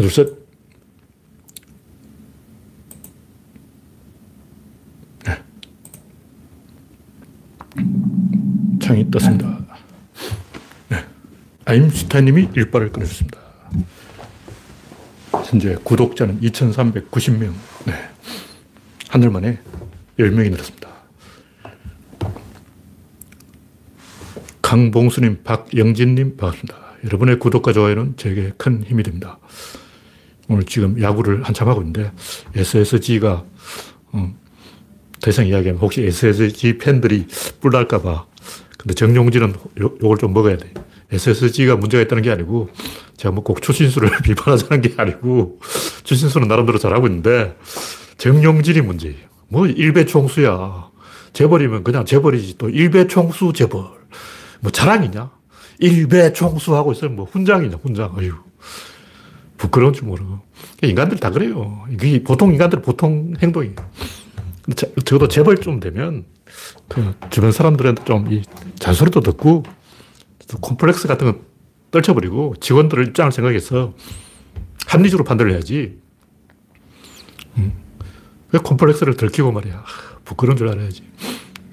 둘, 셋. 네. 창이 떴습니다. 네. 아임슈타인님이 일발을 끊으셨습니다. 현재 구독자는 2,390명. 네. 한 달 만에 10명이 늘었습니다. 강봉수님, 박영진님, 반갑습니다. 여러분의 구독과 좋아요는 제게 큰 힘이 됩니다. 오늘 지금 야구를 한참 하고 있는데, SSG가, 음, 더 이상 이야기하면 혹시 SSG 팬들이 뿔날까봐. 근데 정용진은 요, 요걸 좀 먹어야 돼. SSG가 문제가 있다는 게 아니고, 제가 뭐 꼭 추신수를 비판하자는 게 아니고, 추신수는 나름대로 잘하고 있는데, 정용진이 문제예요. 뭐 일배 총수야. 재벌이면 그냥 재벌이지. 또 일배 총수 재벌. 뭐 자랑이냐? 일배 총수하고 있으면 뭐 훈장이냐, 훈장. 어휴. 부끄러운 줄 모르고. 인간들 다 그래요. 이게 보통 인간들 보통 행동이에요. 적어도 재벌 좀 되면 그 주변 사람들한테 좀 이 잔소리도 듣고 콤플렉스 같은 거 떨쳐버리고 직원들 입장을 생각해서 합리적으로 판단을 해야지. 음. 왜 콤플렉스를 들키고 말이야. 부끄러운 줄 알아야지.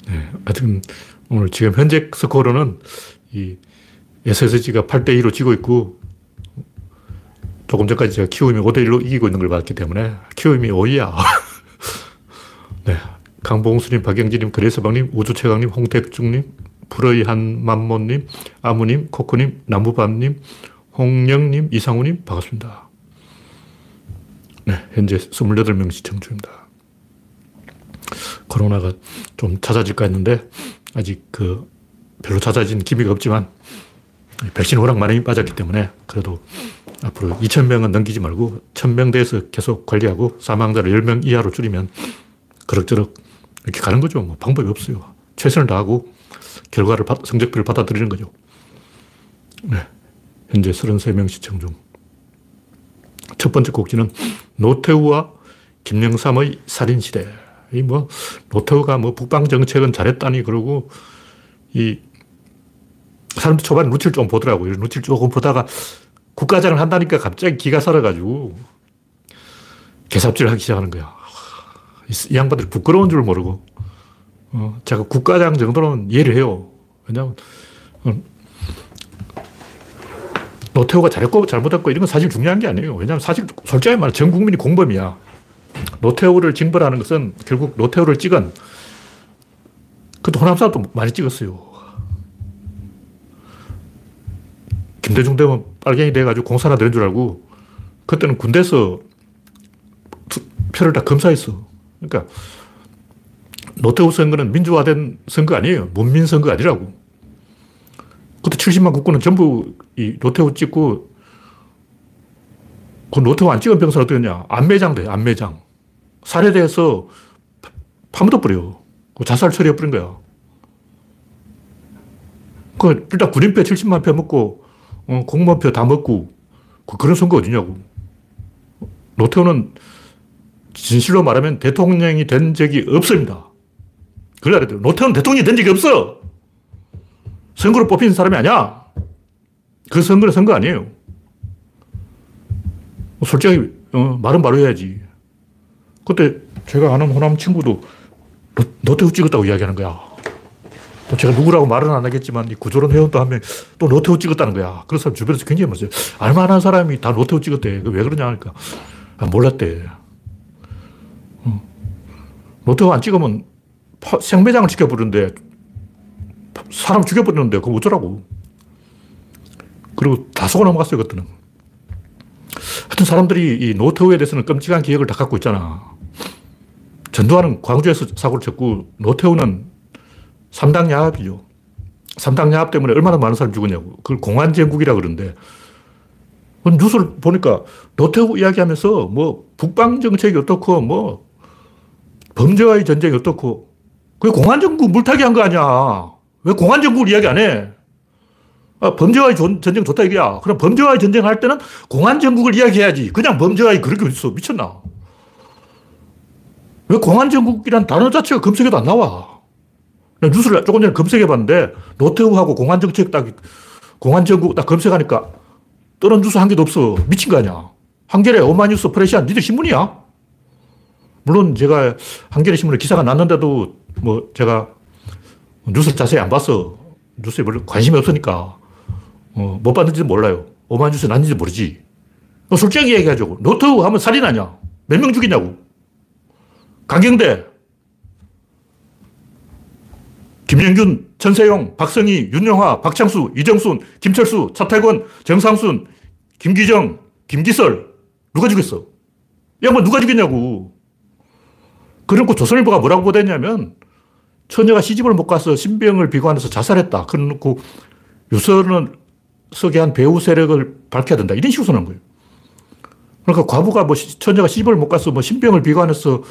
네. 하여튼, 오늘 지금 현재 스코어로는 이 SSG가 8대2로 지고 있고, 조금 전까지 제가 키움이 5대1로 이기고 있는 걸 봤기 때문에, 키움이 5위야. 네. 강봉수님, 박영진님, 그래서방님, 우주최강님, 홍택중님, 불의 한 만모님, 아무님, 코코님, 나무밤님, 홍영님, 이상우님, 반갑습니다. 네, 현재 28명 시청 중입니다. 코로나가 좀 찾아질까 했는데 아직 그 별로 찾아진 기미가 없지만 백신 워낙 많이 빠졌기 때문에 그래도 앞으로 2,000명은 넘기지 말고 1,000명 대에서 계속 관리하고 사망자를 10명 이하로 줄이면 그럭저럭 이렇게 가는 거죠. 뭐 방법이 없어요. 최선을 다하고 결과를, 성적표를 받아들이는 거죠. 네. 현재 33명 시청 중. 첫 번째 곡지는 노태우와 김영삼의 살인시대. 이 뭐, 노태우가 뭐 북방 정책은 잘했다니 그러고, 이, 사람들 초반에 눈치를 좀 보더라고요. 눈치를 조금 보다가 국가장을 한다니까 갑자기 기가 살아가지고, 개삽질을 하기 시작하는 거야. 이, 이 양반들이 부끄러운 줄 모르고, 어, 제가 국가장 정도는 이해를 해요. 왜냐면, 어, 노태우가 잘했고 잘못했고 이런 건 사실 중요한 게 아니에요. 왜냐하면 사실 솔직히 말해 전 국민이 공범이야. 노태우를 징벌하는 것은 결국 노태우를 찍은 그것도 호남사도 많이 찍었어요. 김대중 되면 빨갱이 돼가지고 공산화 되는 줄 알고 그때는 군대에서 표를 다 검사했어. 그러니까 노태우 선거는 민주화된 선거 아니에요. 문민 선거 아니라고. 그때 70만 국군은 전부 이 노태우 찍고 그 노태우 안 찍은 병사는 어떻게 냐 안매장 돼, 안매장. 살해돼서 파묻어버려. 그 자살 처리해버린 거야. 그, 일단 군인표 70만 표 먹고, 어, 공무원표 다 먹고, 그, 그런 선거 어디냐고. 노태우는 진실로 말하면 대통령이 된 적이 없습니다. 그래야 돼요. 노태우는 대통령이 된 적이 없어! 선거로 뽑힌 사람이 아니야! 그 선거는 선거 아니에요. 솔직히, 어, 말은 바로 해야지. 그때 제가 아는 호남 친구도 노, 노태우 찍었다고 이야기하는 거야. 또 제가 누구라고 말은 안 하겠지만 이 구조론 회원도 한명 또 노태우 찍었다는 거야. 그런 사람 주변에서 굉장히 많았어요. 알만한 사람이 다 노태우 찍었대. 왜 그러냐 하니까 아, 몰랐대. 어. 노태우 안 찍으면 생매장을 지켜버리는데 사람 죽여버리는데 그거 어쩌라고. 그리고 다 속아 넘어갔어요, 그때는. 하여튼 사람들이 이 노태우에 대해서는 끔찍한 기억을 다 갖고 있잖아. 전두환은 광주에서 사고를 쳤고 노태우는 삼당 야합이죠. 삼당 야합 때문에 얼마나 많은 사람이 죽었냐고. 그걸 공안정국이라 그러는데 뉴스를 보니까 노태우 이야기하면서 뭐 북방 정책이 어떻고 뭐 범죄와의 전쟁이 어떻고 그게 공안정국 물타기 한 거 아니야. 왜 공안정국을 이야기 안 해? 아, 범죄와의 전쟁 좋다 이거야. 그럼 범죄와의 전쟁할 때는 공안정국을 이야기해야지. 그냥 범죄와의 그렇게 어딨어. 미쳤나? 왜 공안정국이란 단어 자체가 검색에도 안 나와? 뉴스를 조금 전에 검색해 봤는데, 노태우하고 공안정책 딱, 공안정국 딱 검색하니까, 뜨는 뉴스 한 개도 없어. 미친 거 아니야. 한겨레, 오마이뉴스, 프레시안, 니들 신문이야? 물론 제가 한겨레 신문에 기사가 났는데도 뭐 제가 뉴스를 자세히 안 봤어. 뉴스에 별로 관심이 없으니까. 어, 못 봤는지도 몰라요. 오마이뉴스 났는지 모르지. 솔직하게 얘기하죠. 노트북 하면 살인하냐? 몇명 죽이냐고. 강경대, 김영균, 천세용, 박성희, 윤영화, 박창수, 이정순, 김철수, 차태권, 정상순, 김기정, 김기설. 누가 죽였어? 야, 뭐 누가 죽였냐고. 그러고 조선일보가 뭐라고 보도했냐면 처녀가 시집을 못 가서 신병을 비관해서 자살했다. 그래놓고 유서는 서게 한 배우 세력을 밝혀야 된다. 이런 식으로 써놓은 거예요. 그러니까 과부가 뭐 처녀가 시집을 못 가서 뭐 신병을 비관해서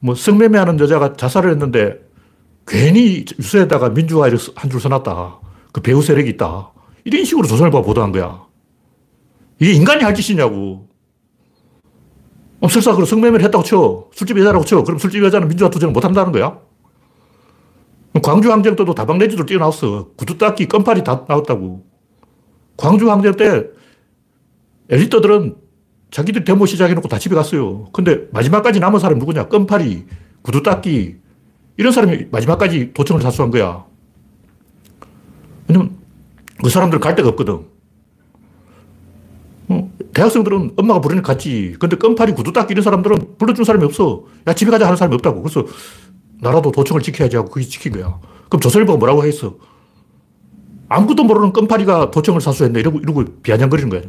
뭐 성매매하는 여자가 자살을 했는데 괜히 유서에다가 민주화를 한 줄 써놨다. 그 배우 세력이 있다. 이런 식으로 조선일보가 보도한 거야. 이게 인간이 할 짓이냐고. 어, 설사 그 성매매를 했다고 쳐. 술집 여자라고 쳐. 그럼 술집 여자는 민주화 투쟁을 못 한다는 거야? 광주 항쟁 때도 다방내지들 뛰어나왔어. 구두 닦기, 껌팔이 다 나왔다고. 광주 항쟁 때 엘리트들은 자기들 데모 시작해놓고 다 집에 갔어요. 근데 마지막까지 남은 사람이 누구냐? 껌팔이, 구두 닦기, 이런 사람이 마지막까지 도청을 사수한 거야. 왜냐면 그 사람들 갈 데가 없거든. 어? 대학생들은 엄마가 부르는 갔지. 근데 껌팔이 구두 닦기 이런 사람들은 불러준 사람이 없어. 야, 집에 가자 하는 사람이 없다고. 그래서 나라도 도청을 지켜야지 하고 그게 지킨 거야. 그럼 조선일보가 뭐라고 했어? 아무것도 모르는 껌파리가 도청을 사수했네. 이러고, 이러고 비아냥거리는 거야.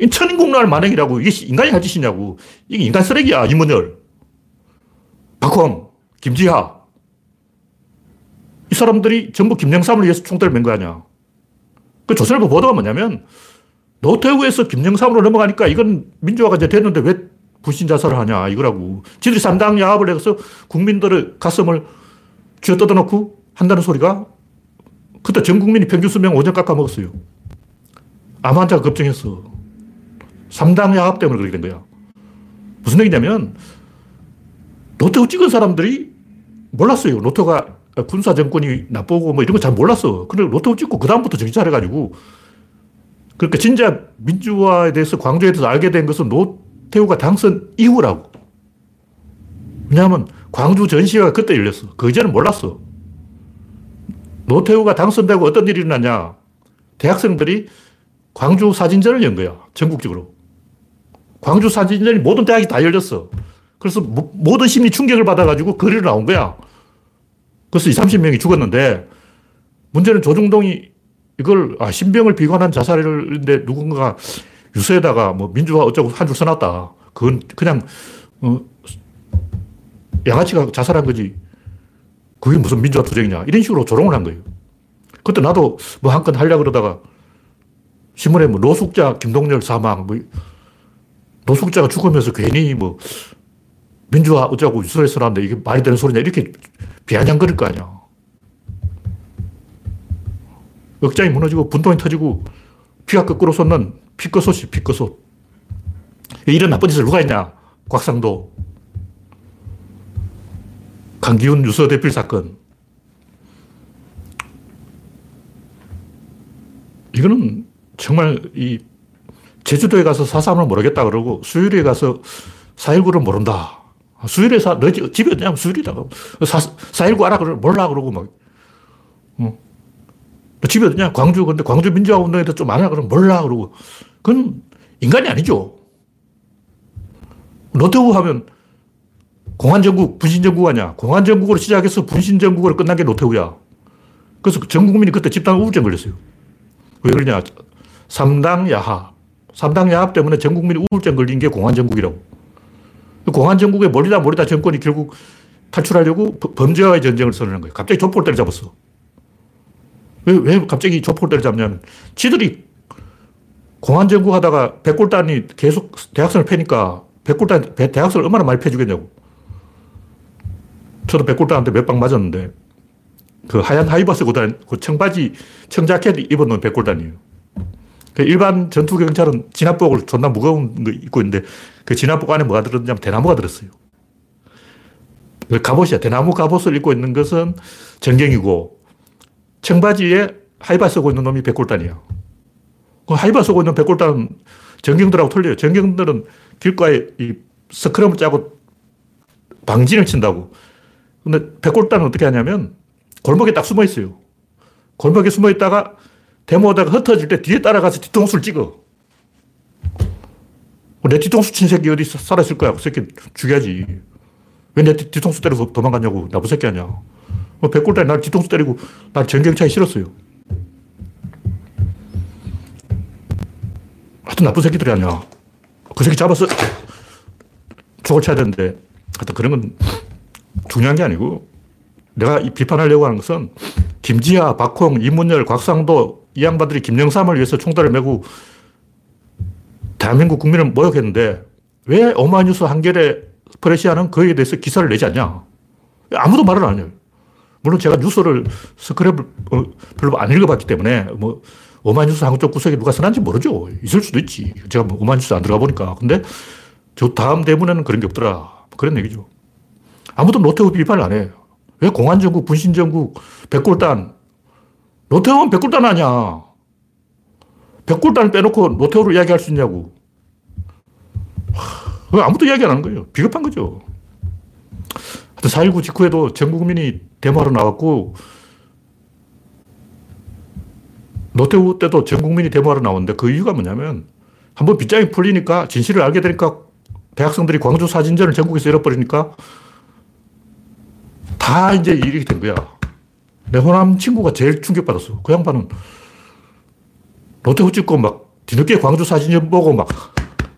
이 천인국날 만행이라고. 이게 인간이 할 짓이냐고. 이게 인간 쓰레기야, 이문열. 박홍, 김지하. 이 사람들이 전부 김영삼을 위해서 총대를 맨 거 아니야. 그 조선일보 보도가 뭐냐면 노태우에서 김영삼으로 넘어가니까 이건 민주화가 이제 됐는데 왜 불신 자살을 하냐 이거라고. 지들이 삼당 야합을 해서 국민들의 가슴을 쥐어 뜯어놓고 한다는 소리가 그때 전 국민이 평균 수명 5년 깎아먹었어요. 암 환자가 급증했어. 삼당 야합 때문에 그렇게 된 거야. 무슨 얘기냐면 노태우 찍은 사람들이 몰랐어요. 노태우가 군사 정권이 나쁘고 뭐 이런 거 잘 몰랐어. 근데 노태우 찍고 그다음부터 정신 차려가지고 그러니까 진짜 민주화에 대해서 광주에 대해서 알게 된 것은 노태우가 당선 이후라고. 왜냐하면 광주 전시회가 그때 열렸어. 그 이전은 몰랐어. 노태우가 당선되고 어떤 일이 일어나냐. 대학생들이 광주 사진전을 연 거야. 전국적으로. 광주 사진전이 모든 대학이 다 열렸어. 그래서 모든 심리 충격을 받아가지고 거리로 나온 거야. 그래서 20, 30명이 죽었는데 문제는 조중동이 이걸 아, 신병을 비관한 자살인데 누군가 유서에다가 뭐 민주화 어쩌고 한 줄 써놨다. 그건 그냥 어, 양아치가 자살한 거지. 그게 무슨 민주화 투쟁이냐. 이런 식으로 조롱을 한 거예요. 그때 나도 뭐 한 건 하려고 그러다가 신문에 뭐 노숙자 김동열 사망, 뭐 노숙자가 죽으면서 괜히 뭐 민주화 어쩌고 유서에 써놨는데 이게 말이 되는 소리냐. 이렇게 비아냥거릴 거 아니야. 억장이 무너지고 분통이 터지고 피가 거꾸로 솟는 피꺼솥이 피꺼솥. 이런 나쁜 짓을 누가 했냐? 곽상도. 강기훈 유서 대필 사건. 이거는 정말 이 제주도에 가서 사삼을 모르겠다 그러고 수유리에 가서 4.19를 모른다. 수유리에 사, 너 집에 어디냐면 수유리다. 4.19 알아? 그러 몰라. 그러고 막. 어. 집에 어디냐? 광주. 근데 광주 민주화 운동에 대해서 좀 알아? 그러면 몰라. 그러고. 그건 인간이 아니죠. 노태우 하면 공안정국, 분신정국 아니야. 공안정국으로 시작해서 분신정국으로 끝난 게 노태우야. 그래서 전 국민이 그때 집단 우울증 걸렸어요. 왜 그러냐. 삼당 야합. 삼당 야합 때문에 전 국민이 우울증 걸린 게 공안정국이라고. 공안정국에 몰리다 몰리다 정권이 결국 탈출하려고 범죄와의 전쟁을 선언한 거예요. 갑자기 족보를 때려잡았어. 왜, 왜 갑자기 족보를 때려잡냐면 지들이 공안정국 하다가 백골단이 계속 대학생을 패니까 백골단, 대학생을 얼마나 많이 패주겠냐고. 저도 백골단한테 몇 방 맞았는데 그 하얀 하이버스 고단, 그 청바지, 청자켓 입은 백골단이에요. 그 일반 전투 경찰은 진압복을 존나 무거운 거 입고 있는데 그 진압복 안에 뭐가 들었냐면 대나무가 들었어요. 그 갑옷이야. 대나무 갑옷을 입고 있는 것은 전경이고 청바지에 하이바 쓰고 있는 놈이 백골단이야. 그 하이바 쓰고 있는 백골단 전경들하고 틀려요. 전경들은 길가에 이 스크럼을 짜고 방진을 친다고. 근데 백골단은 어떻게 하냐면 골목에 딱 숨어 있어요. 골목에 숨어 있다가 데모하다가 흩어질 때 뒤에 따라가서 뒤통수를 찍어. 내 뒤통수 친 새끼 어디 살아있을 거야. 그 새끼 죽여야지. 왜 내 뒤통수 때려서 도망갔냐고. 나쁜 새끼 아니야. 뭐 백골단이 날 뒤통수 때리고 날 전경차에 실었어요. 하여튼 나쁜 새끼들이 아니야. 그 새끼 잡아서 죽을 쳐야 되는데 하여튼 그런 건 중요한 게 아니고 내가 비판하려고 하는 것은 김지하, 박홍, 이문열, 곽상도 이 양반들이 김영삼을 위해서 총대를 메고 대한민국 국민을 모욕했는데 왜 오마이뉴스 한겨레 프레시안은 그에 대해서 기사를 내지 않냐? 아무도 말을 안 해요. 물론 제가 뉴스를 스크랩을 어, 별로 안 읽어봤기 때문에 뭐 오마이뉴스 한쪽 구석에 누가 써놨는지 모르죠. 있을 수도 있지. 제가 뭐 오마이뉴스 안 들어가 보니까. 근데 저 다음 대문에는 그런 게 없더라. 그런 얘기죠. 아무도 노태우 비판을 안 해. 왜 공안정국, 분신정국, 백골단. 노태우는 백골단 아니야. 백골단을 빼놓고 노태우를 이야기할 수 있냐고. 하, 아무도 이야기 안 하는 거예요. 비겁한 거죠. 4.19 직후에도 전 국민이 데모하러 나왔고, 노태우 때도 전 국민이 데모하러 나왔는데 그 이유가 뭐냐면 한번 빗장이 풀리니까 진실을 알게 되니까 대학생들이 광주 사진전을 전국에서 열어버리니까 다 이제 이렇게 된 거야. 내 호남 친구가 제일 충격받았어. 그 양반은 노태우 찍고 막 뒤늦게 광주 사진전 보고 막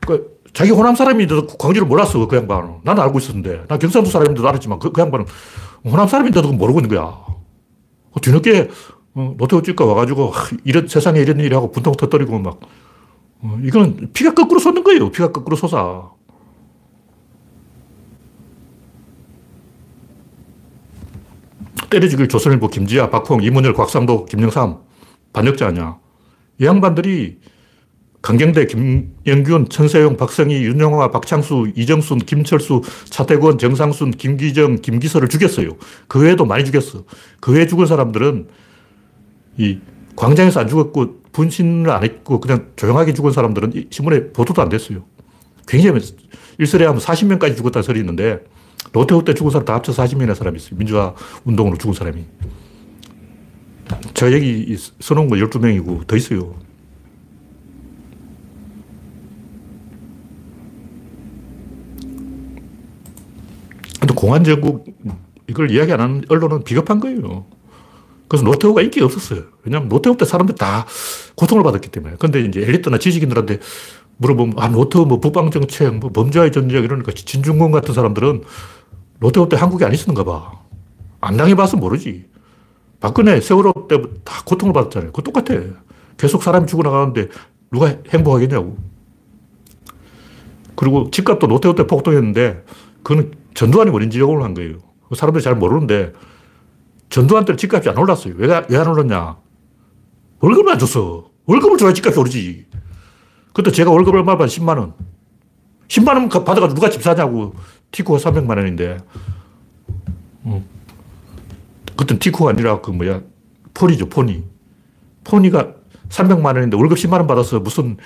그 자기 호남 사람인데도 광주를 몰랐어. 그 양반은. 나는 알고 있었는데. 나 경상도 사람인데도 알았지만 그, 그 양반은 호남 사람인데도 모르고 있는 거야. 뒤늦게 어, 노태우 찍고 와가지고 이런 세상에 이런 일이 하고 분통 터뜨리고 막 어, 이건 피가 거꾸로 솟는 거예요. 피가 거꾸로 솟아. 때려 죽일 조선일보 김지아, 박홍, 이문열, 곽상도, 김영삼 반역자 아니야. 이 양반들이 강경대, 김영균, 천세용, 박성희, 윤영화, 박창수, 이정순, 김철수, 차태권, 정상순, 김기정, 김기서를 죽였어요. 그 외에도 많이 죽였어. 그 외에 죽은 사람들은 이 광장에서 안 죽었고 분신을 안 했고 그냥 조용하게 죽은 사람들은 신문에 보도도 안 됐어요. 굉장히 일설에 하면 40명까지 죽었다는 설이 있는데 노태우 때 죽은 사람 다 합쳐 40명의 사람이 있어요. 민주화 운동으로 죽은 사람이. 저 여기 써놓은 거 12명이고 더 있어요. 근데 공안정국 이걸 이야기 안 하는 언론은 비겁한 거예요. 그래서 노태우가 인기가 없었어요. 왜냐하면 노태우 때 사람들 다 고통을 받았기 때문에. 근데 이제 엘리트나 지식인들한테 물어보면, 아, 노태우 뭐 북방정책, 뭐 범죄와의 전쟁 이러니까 진중권 같은 사람들은 노태우 때 한국에 안 있었는가 봐. 안 당해봐서 모르지. 박근혜 세월호 때 다 고통을 받았잖아요. 그거 똑같아. 계속 사람이 죽어나가는데 누가 행복하겠냐고. 그리고 집값도 노태우 때 폭등했는데 그거는 전두환이 원인 지 적을 한 거예요. 사람들이 잘 모르는데 전두환 때는 집값이 안 올랐어요. 왜, 왜 안 올랐냐? 월급을 안 줬어. 월급을 줘야 집값이 오르지. 그때 제가 월급을 얼마 받, 10만 원. 10만 원 받아가지고 누가 집 사냐고. 티코가 300만 원인데. 어. 그땐 티코가 아니라 그 뭐야. 포니죠, 포니. 포니가 300만 원인데 월급 10만 원 받아서 무슨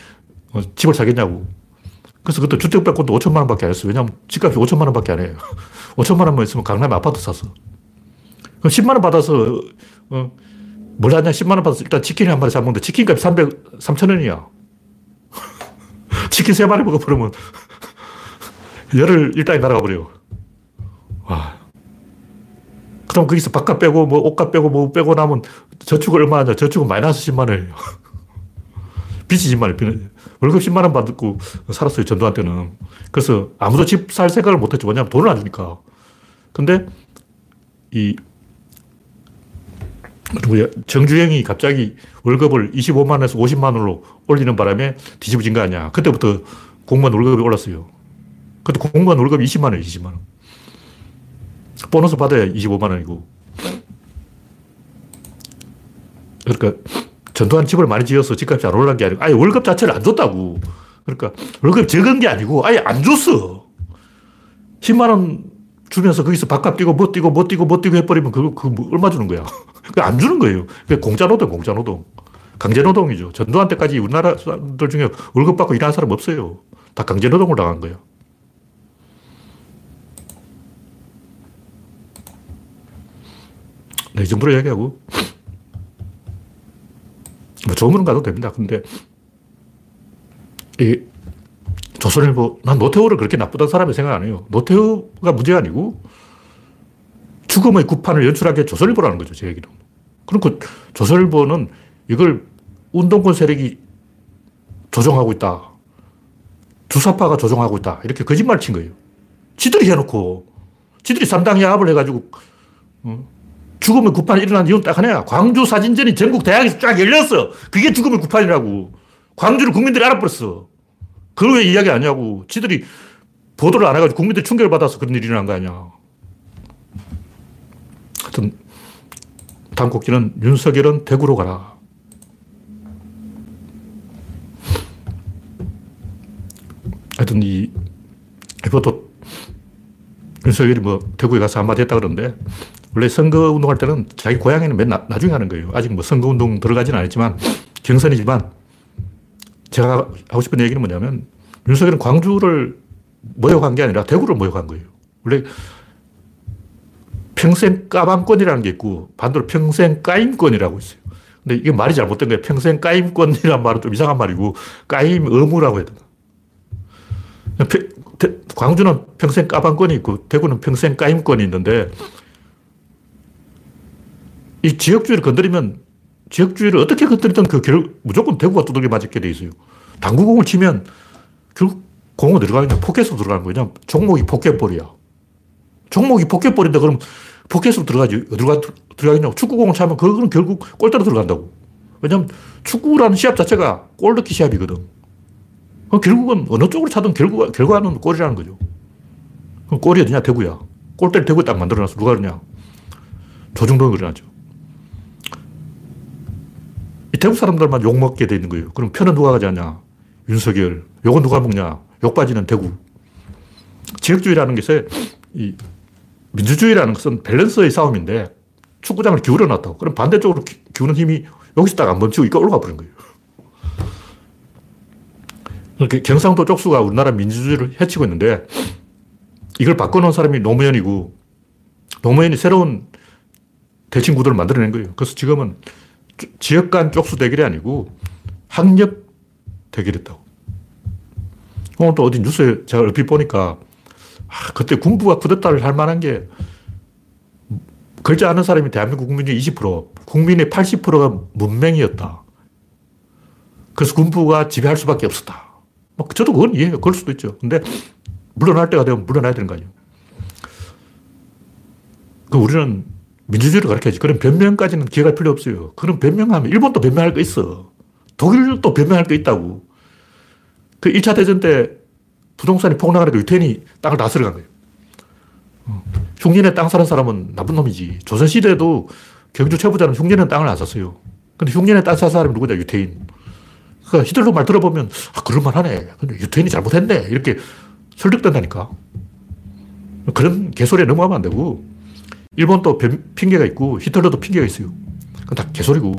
어, 집을 사겠냐고. 그래서 그때 주택복권도 5천만 원 밖에 안 했어. 왜냐면 집값이 5천만 원 밖에 안 해요. 5천만 원만 있으면 강남에 아파트 샀어. 그럼 10만 원 받아서, 어, 뭘 하냐? 10만 원 받아서 일단 치킨 한 마리 사 먹는데 치킨 값이 300, 3천 원이야. 치킨 세 마리 먹어버리면 열을 일단이 날아가 버려요. 와. 그럼 거기서 밥값 빼고, 뭐, 옷값 빼고, 뭐, 빼고 나면 저축 얼마 하냐? 저축은 마이너스 10만 원이에요. 빚이 10만 원. 월급 10만 원 받고 살았어요, 전두환 때는. 그래서 아무도 집 살 생각을 못 했죠. 왜냐면 돈을 안 주니까. 근데 이 정주행이 갑자기 월급을 25만원에서 50만원으로 올리는 바람에 뒤집어진 거 아니야. 그때부터 공무원 월급이 올랐어요. 그때 공무원 월급이 20만원, 20만원. 보너스 받아야 25만원이고. 그러니까 전두환 집을 많이 지어서 집값이 안 올라간 게 아니고 아예 월급 자체를 안 줬다고. 그러니까 월급 적은 게 아니고 아예 안 줬어. 10만원 주면서 거기서 밥값 뛰고 뭐 뛰고 뭐 뛰고 뭐 뛰고 해버리면 그거, 그거 뭐 얼마 주는 거야. 안 주는 거예요. 공짜 노동, 공짜 노동. 강제 노동이죠. 전두환 때까지 우리나라 사람들 중에 월급 받고 일하는 사람 없어요. 다 강제 노동을 당한 거예요. 네, 이 정도로 얘기하고. 뭐 좋은 건 가도 됩니다. 근데, 이 조선일보, 난 노태우를 그렇게 나쁘다는 사람이 생각 안 해요. 노태우가 문제가 아니고 죽음의 구판을 연출한 게 조선일보라는 거죠, 제 얘기는. 그러니까 조선일보는 이걸 운동권 세력이 조종하고 있다. 주사파가 조종하고 있다. 이렇게 거짓말 친 거예요. 지들이 해놓고, 지들이 삼당 야합을 해가지고, 어? 죽음의 구판이 일어난 이유는 딱 하나야. 광주 사진전이 전국 대학에서 쫙 열렸어. 그게 죽음의 구판이라고. 광주를 국민들이 알아버렸어. 그걸 왜 이야기 안 하냐고. 지들이 보도를 안 해가지고 국민들이 충격을 받아서 그런 일이 일어난 거 아니야. 하여튼, 다음 곡지는 윤석열은 대구로 가라. 하여튼 이 리포터 윤석열이 뭐 대구에 가서 한마디 했다 그러는데 원래 선거 운동할 때는 자기 고향에는 맨 나, 나중에 하는 거예요. 아직 뭐 선거 운동 들어가지는 않았지만 경선이지만 제가 하고 싶은 얘기는 뭐냐면 윤석열은 광주를 모욕한 게 아니라 대구를 모욕한 거예요. 원래 평생 까방권이라는 게 있고 반대로 평생 까임권이라고 있어요. 근데 이게 말이 잘못된 거예요. 평생 까임권이란 말은 좀 이상한 말이고 까임 의무라고 해야 되나. 광주는 평생 까방권이 있고 대구는 평생 까임권이 있는데 이 지역주의를 건드리면 지역주의를 어떻게 건드리든 그 결, 무조건 대구가 두들겨 맞게 돼 있어요. 당구공을 치면 결국 공은 들어가냐 포켓으로 들어가는 거냐 종목이 포켓볼이야. 종목이 포켓볼인데 그럼 포켓으로 들어가지 들어가 들어가겠냐고 축구공을 차면 그거는 결국 골대로 들어간다고. 왜냐면 축구라는 시합 자체가 골 넣기 시합이거든. 결국은 어느 쪽으로 차든 결과, 결과는 골이라는 거죠. 그럼 골이 어디냐? 대구야. 골대를 대구에 딱 만들어놨어. 누가 그러냐? 조중동이 그러죠. 이 대구 사람들만 욕먹게 돼 있는 거예요. 그럼 편은 누가 가져냐? 윤석열. 욕은 누가 먹냐? 욕 빠지는 대구. 지역주의라는 것에 이 민주주의라는 것은 밸런스의 싸움인데 축구장을 기울여 놨다고. 그럼 반대쪽으로 기, 우는 힘이 여기서 딱 안 멈추고 이까 올라가 버린 거예요. 이렇게 경상도 쪽수가 우리나라 민주주의를 해치고 있는데 이걸 바꿔놓은 사람이 노무현이고 노무현이 새로운 대칭 구도를 만들어낸 거예요. 그래서 지금은 지역 간 쪽수 대결이 아니고 학력 대결했다고. 오늘 또 어디 뉴스에 제가 얼핏 보니까 아, 그때 군부가 쿠데타를 할 만한 게 글자 아는 사람이 대한민국 국민 중 20%, 국민의 80%가 문맹이었다. 그래서 군부가 지배할 수밖에 없었다. 뭐 저도 그건 이해해요. 그럴 수도 있죠. 근데 물러날 때가 되면 물러나야 되는 거 아니에요. 그 우리는 민주주의를 가르쳐야지. 그런 변명까지는 기회가 필요 없어요. 그런 변명하면 일본도 변명할 거 있어. 독일도 변명할 거 있다고. 그 1차 대전 때 부동산이 폭락하니까 유태인이 땅을 다스려 간 거예요. 어. 흉년에 땅 사는 사람은 나쁜 놈이지. 조선시대에도 경주 최부자는 흉년에 땅을 안 샀어요. 근데 흉년에 땅 산 사람이 누구냐? 유태인. 그러니까 히틀러 말 들어보면, 아, 그럴만하네. 근데 유태인이 잘못했네. 이렇게 설득된다니까. 그런 개소리에 넘어가면 안 되고, 일본도 핑계가 있고, 히틀러도 핑계가 있어요. 그건 다 개소리고.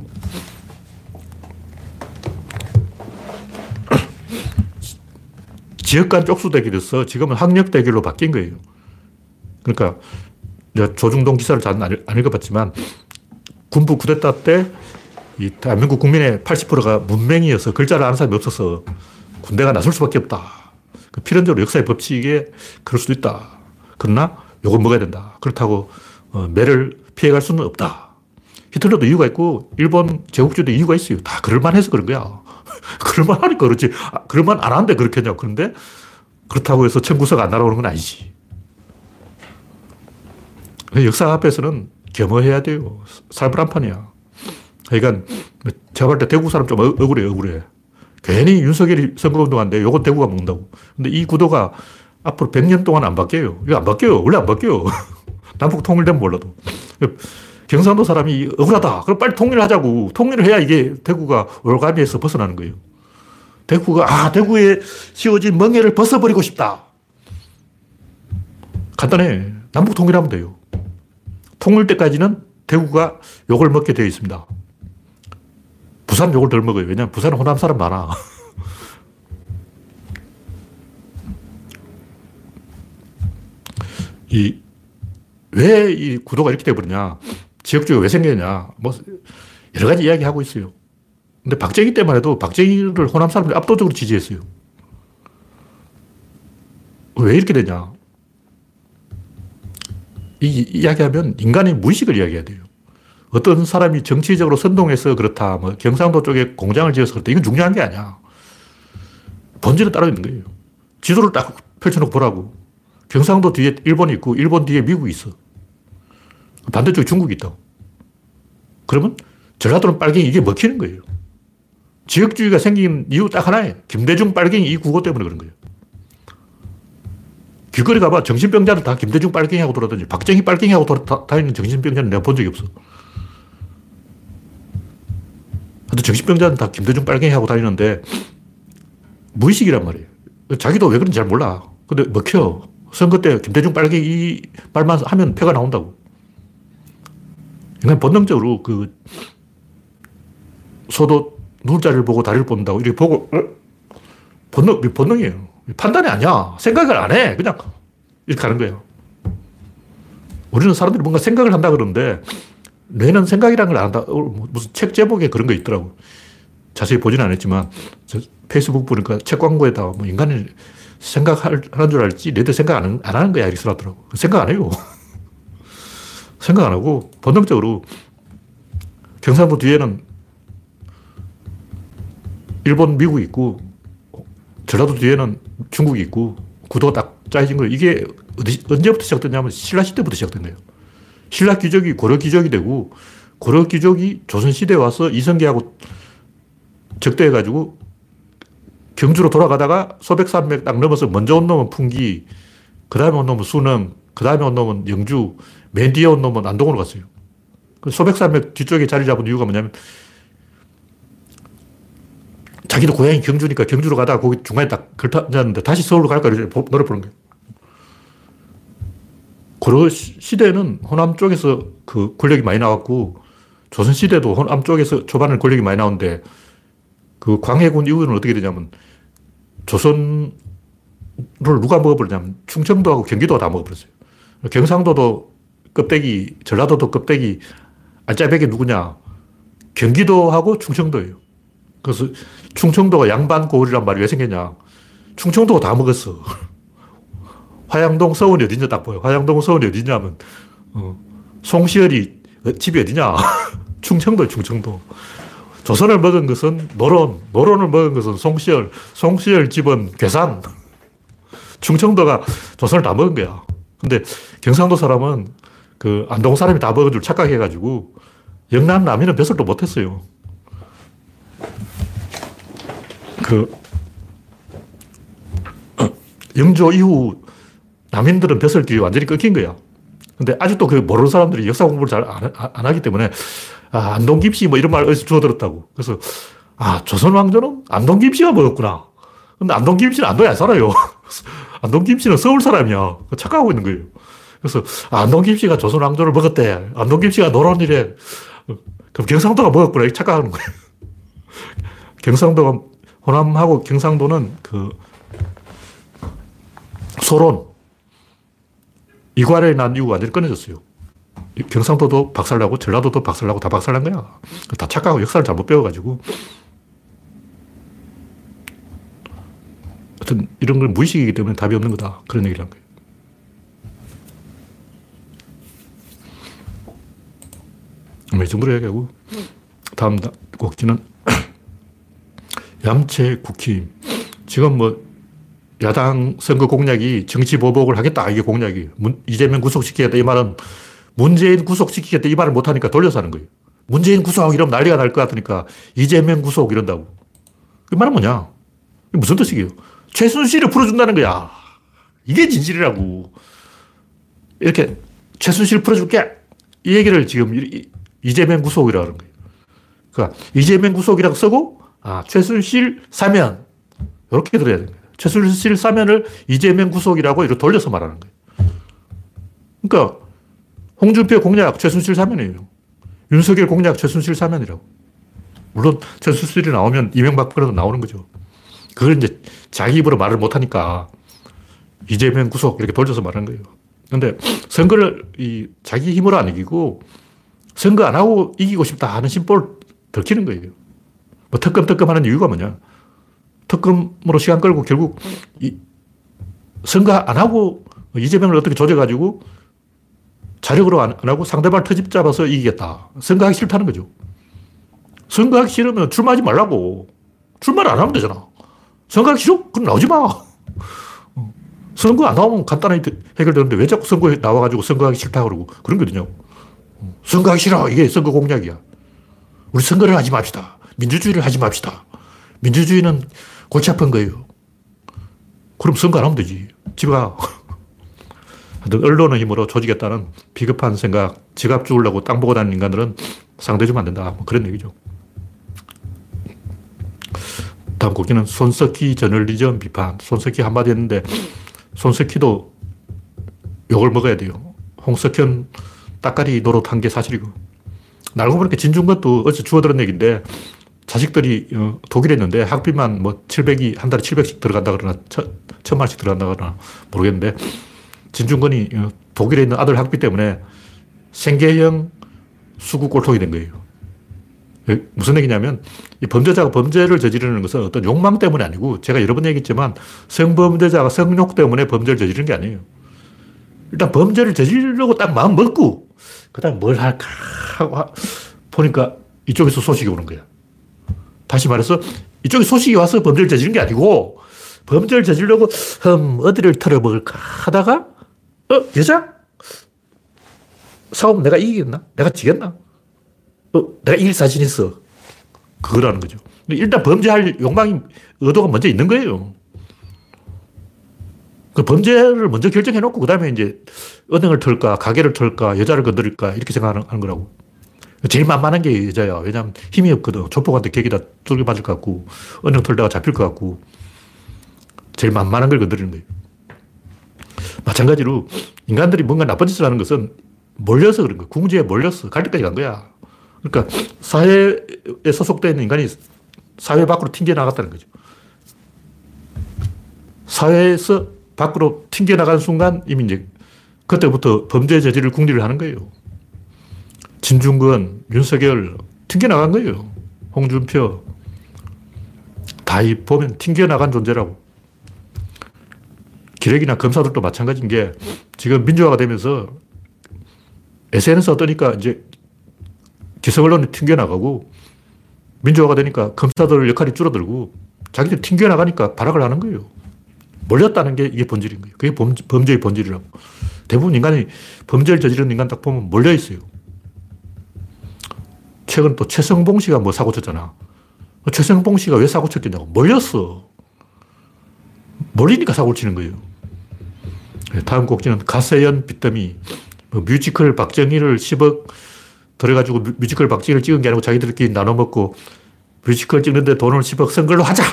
지역 간 쪽수 대결에서 지금은 학력 대결로 바뀐 거예요. 그러니까, 조중동 기사를 잘 안 읽어봤지만, 군부 쿠데타 때 이 대한민국 국민의 80%가 문맹이어서 글자를 아는 사람이 없어서 군대가 나설 수밖에 없다. 그 필연적으로 역사의 법칙에 그럴 수도 있다. 그러나 요건 먹어야 된다. 그렇다고 어, 매를 피해갈 수는 없다. 히틀러도 이유가 있고 일본 제국주의도 이유가 있어요. 다 그럴만해서 그런 거야. 그럴만 하니까 그렇지. 아, 그럴만 안 하는데 그렇게 하냐고. 그런데 그렇다고 해서 청구서가 안 날아오는 건 아니지. 역사 앞에서는 겸허해야 돼요. 살벌한판이야. 그러니까 제가 볼 때 대구 사람 좀 억울해, 억울해. 괜히 윤석열이 선거운동한데 요건 대구가 먹는다고. 근데 이 구도가 앞으로 100년 동안 안 바뀌어요. 이거 안 바뀌어요. 원래 안 바뀌어요. 남북 통일되면 몰라도. 경상도 사람이 억울하다. 그럼 빨리 통일하자고. 통일을 해야 이게 대구가 올가미에서 벗어나는 거예요. 대구가, 아, 대구에 씌워진 멍해를 벗어버리고 싶다. 간단해. 남북 통일하면 돼요. 통일 때까지는 대구가 욕을 먹게 되어 있습니다. 부산 욕을 덜 먹어요. 왜냐면 부산은 호남 사람 많아. 이, 왜 이 구도가 이렇게 돼버리냐. 지역주의가 왜 생겼냐. 뭐, 여러 가지 이야기 하고 있어요. 근데 박정희 때만 해도 박정희를 호남 사람들이 압도적으로 지지했어요. 왜 이렇게 되냐. 이 이야기하면 인간의 무의식을 이야기해야 돼요. 어떤 사람이 정치적으로 선동해서 그렇다, 뭐 경상도 쪽에 공장을 지어서 그렇다. 이건 중요한 게 아니야. 본질은 따로 있는 거예요. 지도를 딱 펼쳐놓고 보라고. 경상도 뒤에 일본이 있고, 일본 뒤에 미국이 있어. 반대쪽에 중국이 있다고. 그러면 전라도는 빨갱이 이게 먹히는 거예요. 지역주의가 생긴 이유 딱 하나예요. 김대중 빨갱이 이 구호 때문에 그런 거예요. 길거리 가봐. 정신병자는 다 김대중 빨갱이하고 돌아다니. 박정희 빨갱이하고 돌아다니는 정신병자는 내가 본 적이 없어. 근데 정신병자는 다 김대중 빨갱이하고 다니는데 무의식이란 말이에요. 자기도 왜 그런지 잘 몰라. 근데 먹혀. 선거 때 김대중 빨갱이 이 말만 하면 표가 나온다고. 인간 본능적으로 그 소도 눈자를 보고 다리를 본다고 이렇게 보고 어? 본능, 본능이에요. 판단이 아니야. 생각을 안 해. 그냥 이렇게 하는 거예요. 우리는 사람들이 뭔가 생각을 한다 그러는데 뇌는 생각이라는 걸안 한다. 어, 뭐 무슨 책 제목에 그런 거 있더라고. 자세히 보지는 않았지만 페이스북 보니까 책 광고에다 뭐 인간이 생각하는 줄 알지 뇌들 생각 안, 안 하는 거야 이렇게 써놨더라고. 생각 안 해요. 생각 안 하고 본능적으로 경상도 뒤에는 일본, 미국이 있고 전라도 뒤에는 중국이 있고 구도가 딱 짜여진 거예요. 이게 어디, 언제부터 시작됐냐면 신라 시대부터 시작된 거예요. 신라 귀족이 고려 귀족이 되고 고려 귀족이 조선 시대에 와서 이성계하고 적대해가지고 경주로 돌아가다가 소백산맥 딱 넘어서 먼저 온 놈은 풍기, 그 다음에 온 놈은 수능, 그 다음에 온 놈은 영주, 맨 뒤에 온 놈은 안동으로 갔어요. 그 소백산맥 뒤쪽에 자리 잡은 이유가 뭐냐면 자기도 고향이 경주니까 경주로 가다가 거기 중간에 딱 걸터앉았는데 다시 서울로 갈까 이렇게 부른 거예요. 고려 시대는 호남 쪽에서 그 권력이 많이 나왔고 조선 시대도 호남 쪽에서 초반에 권력이 많이 나오는데 그 광해군 이후에는 어떻게 되냐면 조선을 누가 먹어버렸냐면 충청도하고 경기도가 다 먹어버렸어요. 경상도도 껍데기, 전라도도 껍데기, 알짜배기 누구냐? 경기도하고 충청도예요. 그래서 충청도가 양반 고을이란 말이 왜 생겼냐. 충청도가 다 먹었어. 화양동 서원이 어디냐 딱 보여. 화양동 서원이 어디냐면, 어, 송시열이 집이 어디냐. 충청도, 충청도. 조선을 먹은 것은 노론, 노론을 먹은 것은 송시열, 송시열 집은 괴산. 충청도가 조선을 다 먹은 거야. 근데 경상도 사람은 그 안동 사람이 다 먹은 줄 착각해가지고 영남 남이는 벼슬도 못했어요. 그 영조 이후 남인들은 벼슬길이 완전히 끊긴 거야. 근데 아직도 그 모르는 사람들이 역사 공부를 잘안 하기 때문에 아, 안동 김씨 뭐 이런 말 어디서 주워들었다고. 그래서 아, 조선 왕조는 안동 김씨가 먹었구나. 근데 안동 김씨는 안동에 안 살아요. 안동 김씨는 서울 사람이야. 착각하고 있는 거예요. 그래서 아, 안동 김씨가 조선 왕조를 먹었대. 안동 김씨가 노론이래. 그럼 경상도가 먹었구나. 착각하는 거예요. 경상도가 호남하고 경상도는 그 소론, 이괄에 난 이유가 완전히 끊어졌어요. 경상도도 박살나고 전라도도 박살나고 다 박살난 거야. 다 착각하고 역사를 잘못 배워가지고. 하여튼 이런 걸 무의식이기 때문에 답이 없는 거다. 그런 얘기를 한 거예요. 뭐 이 정도로 얘기하고 다음 곡지는 얌체 국힘. 지금 뭐 야당 선거 공약이 정치 보복을 하겠다. 이게 공약이. 이재명 구속시키겠다. 이 말은 문재인 구속시키겠다. 이 말을 못하니까 돌려서 하는 거예요. 문재인 구속 이러면 난리가 날 것 같으니까 이재명 구속 이런다고. 그 말은 뭐냐? 무슨 뜻이에요? 최순실을 풀어준다는 거야. 이게 진실이라고. 이렇게 최순실 풀어줄게. 이 얘기를 지금 이재명 구속이라고 하는 거예요. 그러니까 이재명 구속이라고 쓰고 아, 최순실 사면. 이렇게 들어야 됩니다. 최순실 사면을 이재명 구속이라고 이렇게 돌려서 말하는 거예요. 그러니까 홍준표 공약 최순실 사면이에요. 윤석열 공약 최순실 사면이라고. 물론 천수술이 나오면 이명박 그래도 나오는 거죠. 그걸 이제 자기 입으로 말을 못하니까 이재명 구속 이렇게 돌려서 말하는 거예요. 근데 선거를 이 자기 힘으로 안 이기고 선거 안 하고 이기고 싶다 하는 심보를 들키는 거예요. 뭐 특검 특검 하는 이유가 뭐냐. 특검으로 시간 끌고 결국 이 선거 안 하고 이재명을 어떻게 조져가지고 자력으로 안 하고 상대방 터집 잡아서 이기겠다. 선거하기 싫다는 거죠. 선거하기 싫으면 출마하지 말라고. 출마를 안 하면 되잖아. 선거하기 싫어? 그럼 나오지 마. 어. 선거 안 나오면 간단하게 해결되는데 왜 자꾸 선거에 나와가지고 선거하기 싫다 그러고 그런 거든요. 어. 선거하기 싫어. 이게 선거 공약이야. 우리 선거를 하지 맙시다. 민주주의를 하지 맙시다. 민주주의는 골치 아픈 거예요. 그럼 선거 안 하면 되지. 집에 가. 언론의 힘으로 조지겠다는 비겁한 생각, 지갑 주우려고 땅 보고 다니는 인간들은 상대 주면 안 된다. 뭐 그런 얘기죠. 다음 곡기는 손석희 저널리즘 비판. 손석희 한마디 했는데 손석희도 욕을 먹어야 돼요. 홍석현 따까리 노릇한 게 사실이고. 알고 보니까 진중권도 어제 주워들은 얘기인데 자식들이 어, 독일에 있는데 학비만 뭐 700이 한 달에 700씩 들어간다 그러나 천만씩 들어간다 그러나 모르겠는데 진중권이 어, 독일에 있는 아들 학비 때문에 생계형 수구 꼴통이 된 거예요. 무슨 얘기냐면 이 범죄자가 범죄를 저지르는 것은 어떤 욕망 때문이 아니고 제가 여러 번 얘기했지만 성범죄자가 성욕 때문에 범죄를 저지르는 게 아니에요. 일단 범죄를 저지르려고 딱 마음 먹고 그 다음 뭘 할까 하고 보니까 이쪽에서 소식이 오는 거야. 다시 말해서 이쪽에 소식이 와서 범죄를 저지른 게 아니고 범죄를 저지르려고 흠 어디를 털어먹을까 하다가 어 여자 싸움 내가 이기겠나? 내가 지겠나? 어, 내가 이길 자신 있어. 그거라는 거죠. 일단 범죄할 욕망이, 의도가 먼저 있는 거예요. 그 범죄를 먼저 결정해놓고, 그 다음에 이제 은행을 털까, 가게를 털까, 여자를 건드릴까, 이렇게 생각하는 거라고. 제일 만만한 게 여자야. 왜냐면 힘이 없거든. 조폭한테 객이다 뚫게 맞을 것 같고, 은행 털다가 잡힐 것 같고, 제일 만만한 걸 건드리는 거예요. 마찬가지로 인간들이 뭔가 나쁜 짓을 하는 것은 몰려서 그런 거야. 궁지에 몰렸어. 갈 때까지 간 거야. 그러니까 사회에 소속되어 있는 인간이 사회 밖으로 튕겨 나갔다는 거죠. 사회에서 밖으로 튕겨나간 순간 이미 이제 그때부터 범죄 저지를 궁리를 하는 거예요. 진중권, 윤석열 튕겨나간 거예요. 홍준표. 다 보면 튕겨나간 존재라고. 기레기나 검사들도 마찬가지인 게 지금 민주화가 되면서 SNS 떠니까 이제 기성 언론이 튕겨나가고 민주화가 되니까 검사들 역할이 줄어들고 자기들 튕겨나가니까 발악을 하는 거예요. 몰렸다는 게 이게 본질인 거예요. 그게 범, 범죄의 본질이라고. 대부분 인간이 범죄를 저지른 인간 딱 보면 몰려 있어요. 최근 또 최성봉 씨가 뭐 사고 쳤잖아. 최성봉 씨가 왜 사고 쳤겠냐고. 몰렸어. 몰리니까 사고를 치는 거예요. 네, 다음 꼭지는 가세연 빚더미. 뭐 뮤지컬 박정희를 10억 그래가지고 뮤지컬 박정희를 찍은 게 아니고 자기들끼리 나눠 먹고 뮤지컬 찍는데 돈을 10억 쓴 걸로 하자!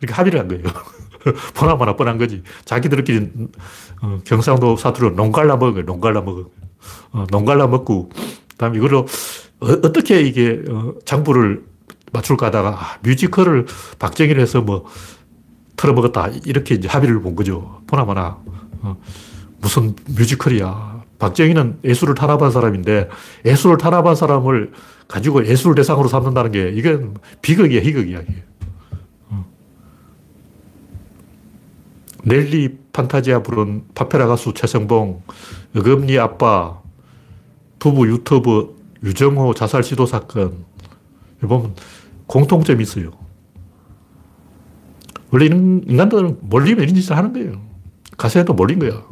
이렇게 합의를 한 거예요. 보나마나 뻔한 거지. 자기들끼리 어, 경상도 사투리로 농갈라 먹어요. 농갈라 먹어. 어, 농갈라 먹고, 그 다음에 이걸로 어떻게 이게 어, 장부를 맞출까 하다가 아, 뮤지컬을 박정희를 해서 뭐 털어먹었다. 이렇게 이제 합의를 본 거죠. 보나마나. 어, 무슨 뮤지컬이야. 박정희는 예술을 탄압한 사람인데 예술을 탄압한 사람을 가지고 예술 대상으로 삼는다는 게 이건 비극이야, 희극이야. 이게. 넬리 판타지아 부른 파페라 가수 최성봉, 어금니 아빠, 부부 유튜브 유정호 자살 시도 사건. 보면 공통점이 있어요. 원래 인간들은 몰리면 이런 짓을 하는 거예요. 가세도 몰린 거야.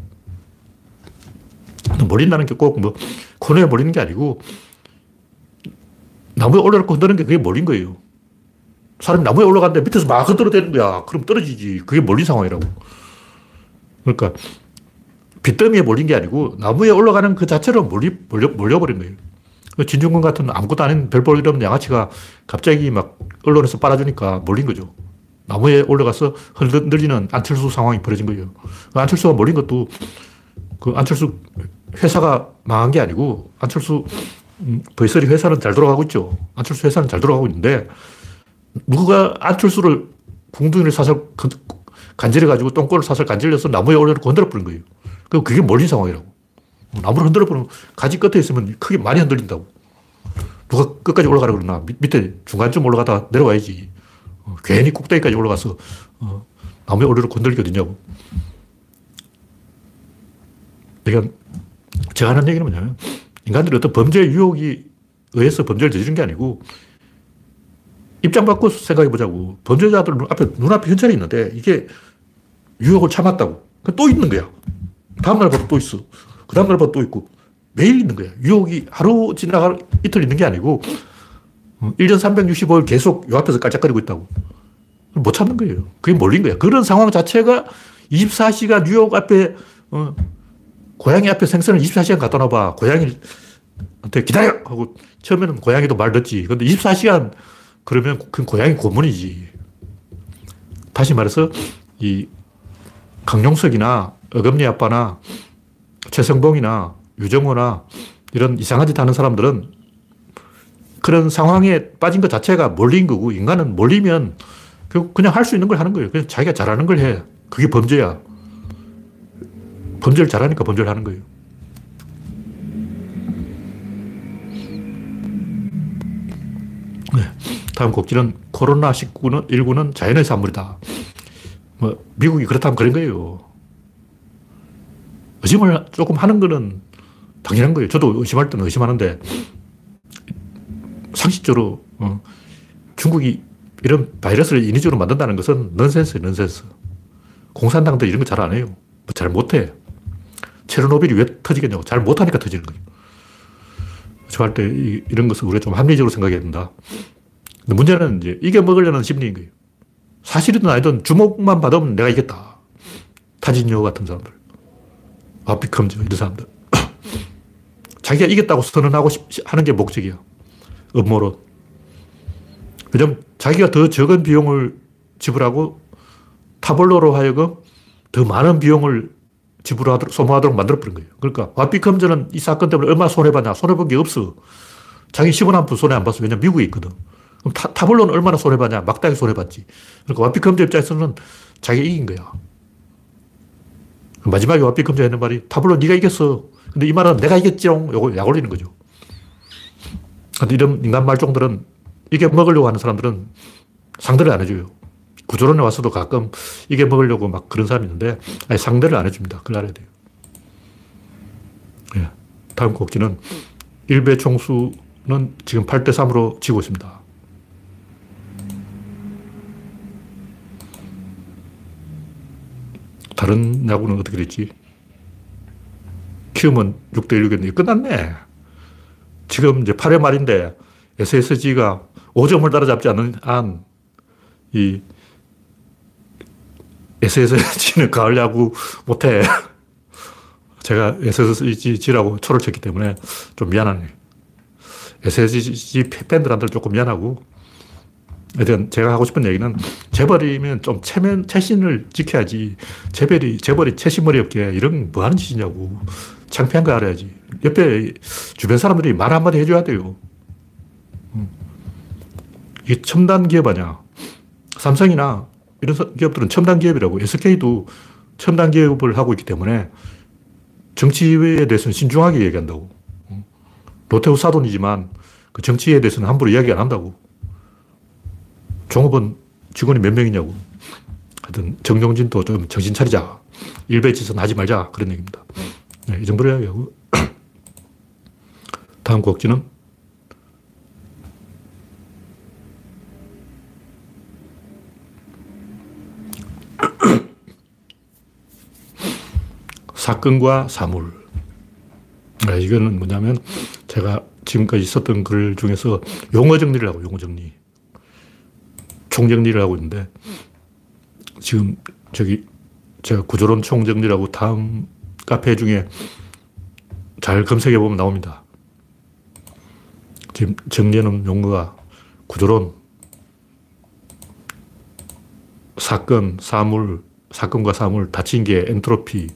몰린다는 게 꼭 뭐 코너에 몰리는 게 아니고 나무에 올라놓고 흔드는 게 그게 몰린 거예요. 사람이 나무에 올라갔는데 밑에서 막 흔들어대는 거야. 그럼 떨어지지. 그게 몰린 상황이라고. 그러니까 빗더미에 몰린 게 아니고 나무에 올라가는 그 자체로 몰리, 몰려, 몰려버린 거예요. 그 진중권 같은 아무것도 아닌 별볼 일 없는 양아치가 갑자기 막 언론에서 빨아주니까 몰린 거죠. 나무에 올라가서 흔들리는 안철수 상황이 벌어진 거예요. 그 안철수가 몰린 것도 그 안철수 회사가 망한 게 아니고 안철수 음, 벌써리 회사는 잘 돌아가고 있죠. 안철수 회사는 잘 돌아가고 있는데 누가 안철수를 궁둥이를 사살 간질해가지고 똥꼬를 사살 간질려서 나무에 올려놓고 흔들어버린 거예요. 그 그게 몰린 상황이라고. 나무를 흔들어버리면 가지 끝에 있으면 크게 많이 흔들린다고. 누가 끝까지 올라가라 그러나 밑 에 중간쯤 올라가다 내려와야지. 어, 괜히 꼭대기까지 올라가서 어, 나무에 올려놓고 흔들기 어딨냐고. 그러니까 제가 하는 얘기는 뭐냐면 인간들이 어떤 범죄 유혹이 의해서 범죄를 저지른 게 아니고 입장 바꿔서 생각해 보자고. 범죄자들 앞에, 눈앞에 현찰이 있는데 이게 유혹을 참았다고. 또 있는 거야. 다음날 봐도 또 있어. 그 다음날 봐도 또 있고. 매일 있는 거야. 유혹이 하루 지나가 이틀 있는 게 아니고 1년 365일 계속 요 앞에서 깔짝거리고 있다고. 못 참는 거예요. 그게 몰린 거야. 그런 상황 자체가 24시간 뉴욕 앞에, 어, 고양이 앞에 생선을 24시간 갖다 놔봐. 고양이한테 기다려! 하고 처음에는 고양이도 말 듣지. 근데 24시간 그러면 그 고양이 고문이지. 다시 말해서 이 강용석이나 어금니 아빠나 최성봉이나 유정호나 이런 이상한 짓 하는 사람들은 그런 상황에 빠진 것 자체가 몰린 거고 인간은 몰리면 그냥 할 수 있는 걸 하는 거예요. 그냥 자기가 잘하는 걸 해. 그게 범죄야. 범죄를 잘하니까 범죄를 하는 거예요. 네. 다음 곡지는 코로나19는, 19는 자연의 산물이다. 뭐, 미국이 그렇다면 그런 거예요. 의심을 조금 하는 거는 당연한 거예요. 저도 의심할 때는 의심하는데, 상식적으로, 어, 중국이 이런 바이러스를 인위적으로 만든다는 것은 넌센스예요, 넌센스. 공산당들 이런 거 잘 안 해요. 뭐 잘 못해. 체르노빌이 왜 터지겠냐고. 잘 못하니까 터지는 거예요. 저할 때 이런 것을 우리가 좀 합리적으로 생각해야 된다. 근데 문제는 이제 이게 먹으려는 심리인 거예요. 사실이든 아니든 주목만 받으면 내가 이겼다. 타진요 같은 사람들. 아피컴즈 이런 사람들. 자기가 이겼다고 선언하고 싶, 하는 게 목적이야. 음모론. 왜냐면 자기가 더 적은 비용을 지불하고 타블로로 하여금 더 많은 비용을 지불하도록, 소모하도록 만들어버린 거예요. 그러니까 와피컴즈는 이 사건 때문에 얼마나 손해봤냐? 손해본 게 없어. 자기 10원 한 푼 손해 안 봤어. 왜냐면 미국에 있거든. 그럼 타, 타블로는 얼마나 손해봤냐? 막다하게 손해봤지. 그러니까 와피컴즈 입장에서는 자기가 이긴 거야. 마지막에 와피컴즈가 했는 말이 타블로 네가 이겼어. 근데 이 말은 내가 이겼지롱. 요거 약 올리는 거죠. 근데 이런 인간 말종들은 이게 먹으려고 하는 사람들은 상대를 안 해줘요. 구조론에 와서도 가끔 이게 먹으려고 막 그런 사람이 있는데 아니, 상대를 안 해줍니다. 그걸 알아야 돼요. 네. 다음 곡지는 일베 총수는 지금 8대 3으로 지고 있습니다. 다른 야구는 어떻게 됐지? 키움은 6대 1이겠네. 끝났네. 지금 이제 8회 말인데 SSG가 5점을 따라잡지 않는 한, 이 SSG는 가을 야구 못해. 제가 SSG라고 초를 쳤기 때문에 좀 미안하네. SSG 팬들한테 조금 미안하고, 하여튼 제가 하고 싶은 얘기는 재벌이면 좀 체면, 체신을 지켜야지. 재벌이, 재벌이 체신머리 없게 이런 뭐 하는 짓이냐고. 창피한 거 알아야지. 옆에 주변 사람들이 말 한마디 해줘야 돼요. 음. 이게 첨단 기업 아니야. 삼성이나 이런 기업들은 첨단 기업이라고. SK도 첨단 기업을 하고 있기 때문에 정치에 대해서는 신중하게 얘기한다고. 롯데호 사돈이지만 그 정치에 대해서는 함부로 이야기 안 한다고. 종업원 직원이 몇 명이냐고. 하여튼 정용진도 좀 정신 차리자. 일배지선 하지 말자. 그런 얘기입니다. 네, 이 정도로 이야기하고. 다음 곡지는 사건과 사물. 네, 이거는 뭐냐면 제가 지금까지 있었던 글 중에서 용어 정리를 하고 용어 정리. 총정리를 하고 있는데 지금 저기 제가 구조론 총정리라고 다음 카페 중에 잘 검색해 보면 나옵니다. 지금 정리하는 용어가 구조론, 사건, 사물, 사건과 사물, 닫힌계 엔트로피,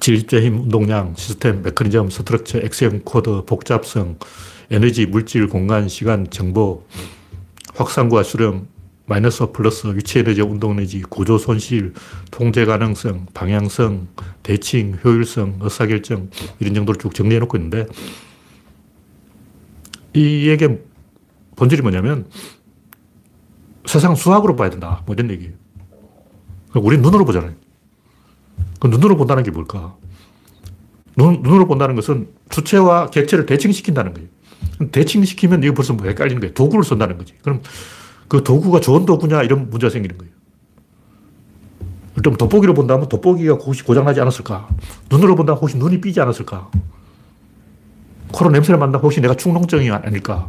질제 힘, 운동량, 시스템, 메커니즘, structure, 엑셈, 코드, 복잡성, 에너지, 물질, 공간, 시간, 정보, 확산과 수렴, 마이너스 플러스, 위치 에너지, 운동 에너지, 구조 손실, 통제 가능성, 방향성, 대칭, 효율성, 의사결정, 이런 정도를 쭉 정리해 놓고 있는데, 이 얘기의 본질이 뭐냐면, 세상 수학으로 봐야 된다. 뭐 이런 얘기예요. 우리 눈으로 보잖아요. 그 눈으로 본다는 게 뭘까? 눈, 눈으로 본다는 것은 주체와 객체를 대칭시킨다는 거예요. 대칭시키면 이거 벌써 뭐 헷갈리는 거예요. 도구를 쓴다는 거지. 그럼 그 도구가 좋은 도구냐 이런 문제가 생기는 거예요. 좀 돋보기로 본다면 돋보기가 혹시 고장나지 않았을까? 눈으로 본다면 혹시 눈이 삐지 않았을까? 코로 냄새를 맡다 혹시 내가 충농증이 아닐까?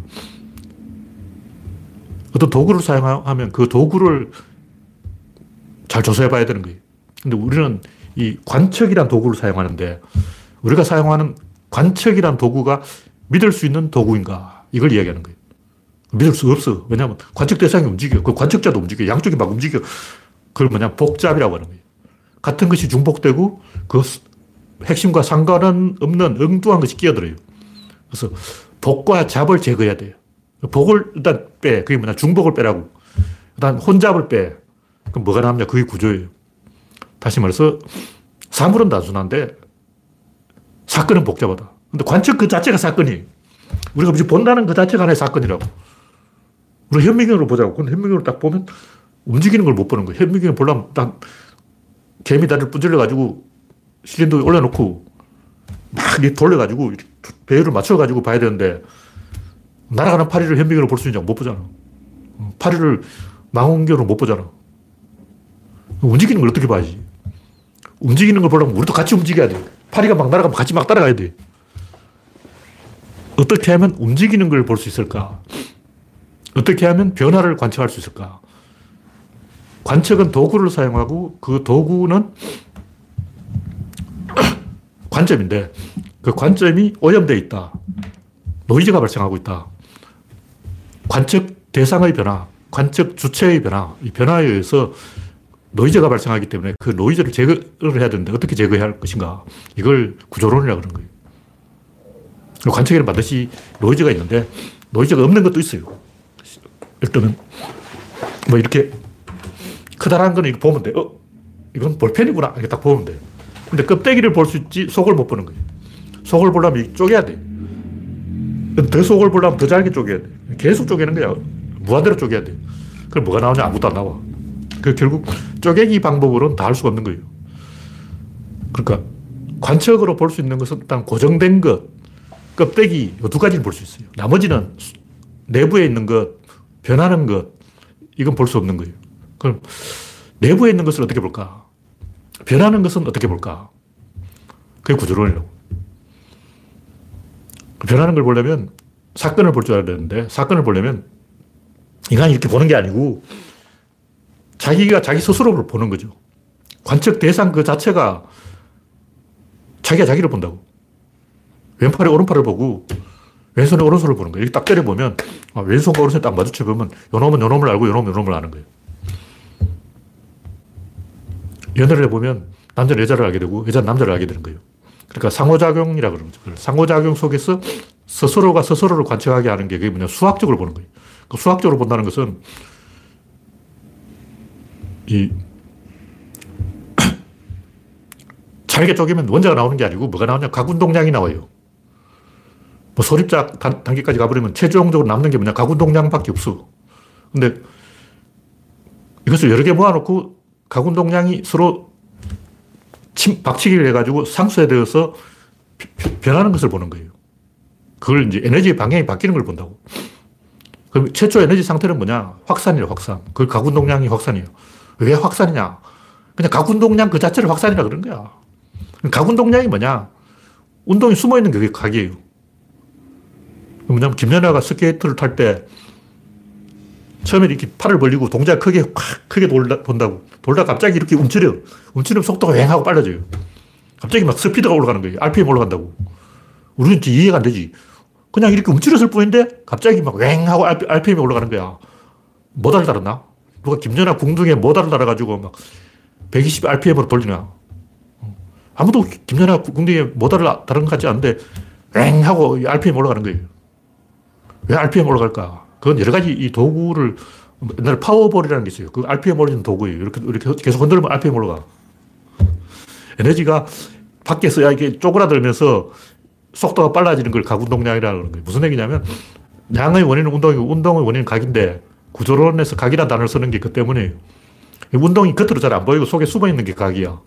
어떤 도구를 사용하면 그 도구를 잘 조사해 봐야 되는 거예요. 근데 우리는 이 관측이란 도구를 사용하는데 우리가 사용하는 관측이란 도구가 믿을 수 있는 도구인가? 이걸 이야기하는 거예요. 믿을 수 없어. 왜냐하면 관측 대상이 움직여. 그 관측자도 움직여. 양쪽이 막 움직여. 그걸 뭐냐? 복잡이라고 하는 거예요. 같은 것이 중복되고 그 핵심과 상관은 없는 엉뚱한 것이 끼어들어요. 그래서 복과 잡을 제거해야 돼요. 복을 일단 빼. 그게 뭐냐? 중복을 빼라고. 일단 혼잡을 빼. 그럼 뭐가 남냐? 그게 구조예요. 다시 말해서 사물은 단순한데 사건은 복잡하다. 근데 관측 그 자체가 사건이 우리가 무슨 본다는 그 자체가 하나의 사건이라고. 우리 현미경으로 보자고. 근데 현미경으로 딱 보면 움직이는 걸 못 보는 거예요. 현미경을 보려면 딱 개미 다리를 분질러가지고 실린도에 올려놓고 막 돌려가지고 배율을 맞춰가지고 봐야 되는데 날아가는 파리를 현미경으로 볼 수 있냐? 못 보잖아. 파리를 망원경으로 못 보잖아. 움직이는 걸 어떻게 봐야지? 움직이는 걸 보려면 우리도 같이 움직여야 돼. 파리가 막 날아가면 같이 막 따라가야 돼. 어떻게 하면 움직이는 걸 볼 수 있을까? 어떻게 하면 변화를 관측할 수 있을까? 관측은 도구를 사용하고 그 도구는 관점인데 그 관점이 오염되어 있다. 노이즈가 발생하고 있다. 관측 대상의 변화, 관측 주체의 변화, 이 변화에 의해서 노이즈가 발생하기 때문에 그 노이즈를 제거를 해야 되는데 어떻게 제거해야 할 것인가. 이걸 구조론이라고 그러는 거예요. 관측에는 반드시 노이즈가 있는데 노이즈가 없는 것도 있어요. 예를 뭐 이렇게 크다란 거는 이거 보면 돼. 어? 이건 볼펜이구나. 이렇게 딱 보면 돼. 근데 껍데기를 볼 수 있지 속을 못 보는 거예요. 속을 보려면 쪼개야 돼. 더 속을 보려면 더 잘게 쪼개야 돼. 계속 쪼개는 거야. 무한대로 쪼개야 돼. 그럼 뭐가 나오냐? 아무것도 안 나와. 그 결국 쪼개기 방법으로는 다 할 수가 없는 거예요. 그러니까 관측으로 볼 수 있는 것은 일단 고정된 것, 껍데기 두 가지를 볼 수 있어요. 나머지는 내부에 있는 것, 변하는 것, 이건 볼 수 없는 거예요. 그럼 내부에 있는 것을 어떻게 볼까? 변하는 것은 어떻게 볼까? 그게 구조론이라고. 변하는 걸 보려면 사건을 볼 줄 알아야 되는데 사건을 보려면 인간이 이렇게 보는 게 아니고 자기가 자기 스스로를 보는 거죠. 관측 대상 그 자체가 자기가 자기를 본다고. 왼팔에 오른팔을 보고 왼손에 오른손을 보는 거예요. 딱 때려보면 아, 왼손과 오른손이 딱 마주쳐보면 요놈은 요놈을 알고 요놈은 요놈을 아는 거예요. 연애를 해보면 남자는 여자를 알게 되고 여자는 남자를 알게 되는 거예요. 그러니까 상호작용이라 그러는 거죠. 상호작용 속에서 스스로가 스스로를 관측하게 하는 게 그게 뭐냐 수학적으로 보는 거예요. 그 수학적으로 본다는 것은 이 잘게 쪼개면 원자가 나오는 게 아니고 뭐가 나오냐? 가군동량이 나와요. 뭐 소립자 단계까지 가버리면 최종적으로 남는 게 뭐냐? 가군동량밖에 없어. 근데 이것을 여러 개 모아놓고 가군동량이 서로 침, 박치기를 해가지고 상쇄되어서 변하는 것을 보는 거예요. 그걸 이제 에너지의 방향이 바뀌는 걸 본다고. 그럼 최초 에너지 상태는 뭐냐? 확산이에요, 확산. 그 가군동량이 확산이에요. 왜 확산이냐? 그냥 가군동량 그 자체를 확산이라 그런 거야. 가군동량이 뭐냐? 운동이 숨어 있는 게 각이에요. 뭐냐면 김연아가 스케이트를 탈 때 처음에 이렇게 팔을 벌리고 동작 크게 확 크게 돌다, 본다고. 돌다 갑자기 이렇게 움츠려. 움츠리면 속도가 왱 하고 빨라져요. 갑자기 막 스피드가 올라가는 거예요. RPM 올라간다고. 우리는 이해가 안 되지. 그냥 이렇게 움츠렸을 뿐인데 갑자기 막왱 하고 RPM이 올라가는 거야. 뭐 달달았나? 누가 김연아 궁둥이에 모다를 달아가지고 막 120 RPM으로 돌리나. 아무도 김연아 궁뎅이에 모달을 다른 것 같지 않은데 엥 하고 RPM 올라가는 거예요. 왜 RPM 올라갈까? 그건 여러 가지 이 도구를 옛날에 파워볼이라는 게 있어요. 그 RPM 올리는 도구예요. 이렇게, 이렇게 계속 흔들면 RPM 올라가. 에너지가 밖에서 이게 쪼그라들면서 속도가 빨라지는 걸 각운동량이라는 거예요. 무슨 얘기냐면 양의 원인은 운동이고 운동의 원인은 각인데 구조론에서 각이라는 단어를 쓰는 게 그 때문이에요. 운동이 겉으로 잘 안 보이고 속에 숨어 있는 게 각이야.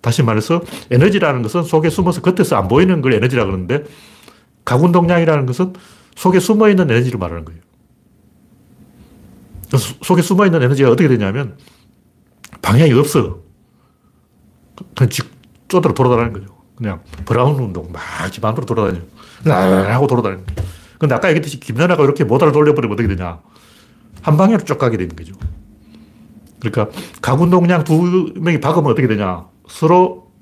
다시 말해서 에너지라는 것은 속에 숨어서 겉에서 안 보이는 걸 에너지라 그러는데 각운동량이라는 것은 속에 숨어 있는 에너지를 말하는 거예요. 속에 숨어 있는 에너지가 어떻게 되냐면 방향이 없어. 그냥 쪼들어 돌아다니는 거죠. 그냥 브라운 운동 막 집안으로 돌아다녀. 하고 돌아다니는 근데 아까 얘기했듯이 김연아가 이렇게 모달을 돌려버리면 어떻게 되냐. 한 방향으로 쭉 가게 되는 거죠. 그러니까 각운동량 두 명이 박으면 어떻게 되냐. 서로